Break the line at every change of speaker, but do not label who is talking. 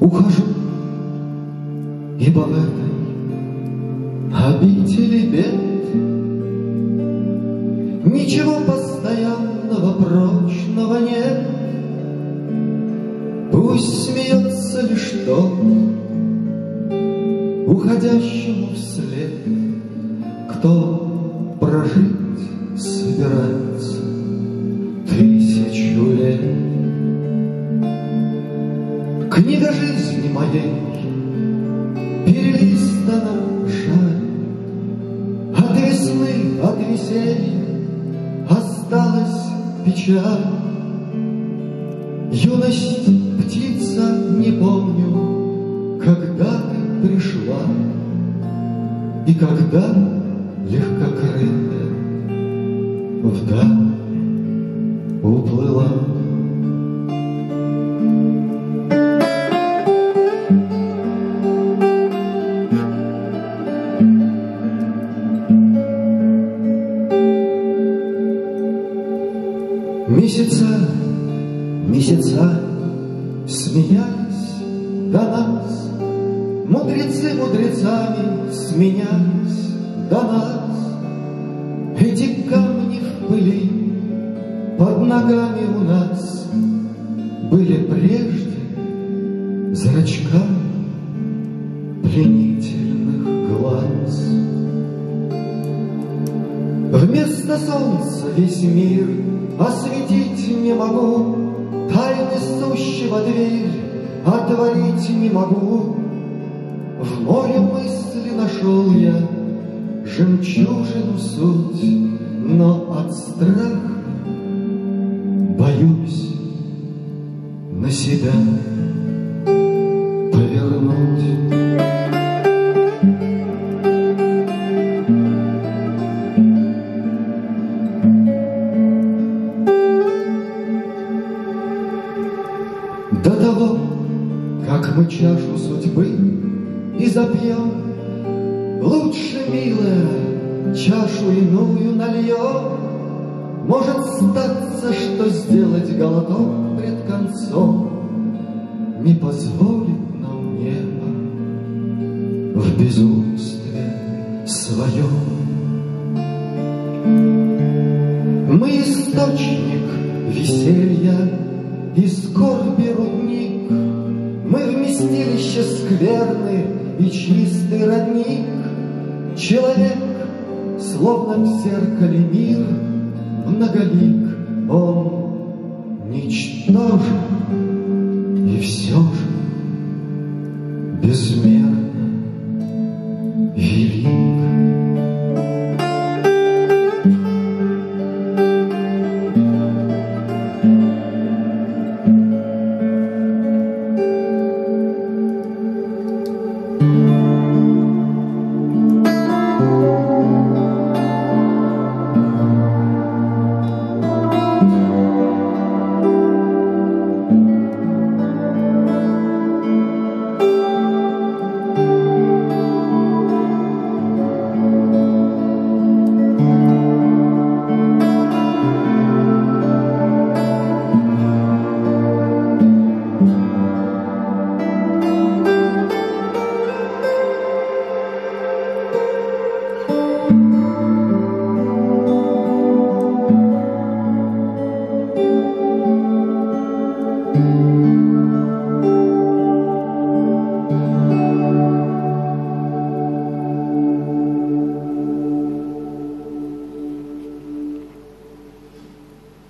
Ухожу, ибо в этой обители бед. Ничего постоянного, прочного нет. Пусть смеется лишь тот, уходящему вслед, кто Книга жизни моей перелистана жаль, От весны, от веселья осталась печаль. Юность птица, не помню, когда ты пришла И когда легкокрылая вдаль уплыла. Месяца смеялись до нас, Мудрецы мудрецами сменялись до нас. Эти камни в пыли под ногами у нас Были прежде зрачками пленительных глаз. Вместо солнца весь мир осветить не могу, Тайны сущего дверь отворить не могу. В море мысли нашел я жемчужину суть, Но от страха боюсь на себя повернуть. Как мы чашу судьбы и запьем, Лучше, милая, чашу иную нальем. Может статься, что сделать глоток пред концом Не позволит нам небо в безумстве своем. Мы источник веселья и скорби Встреча скверны и чистый родник, Человек, словно в зеркале мир, Многолик он ничтожен, И все же безмерен.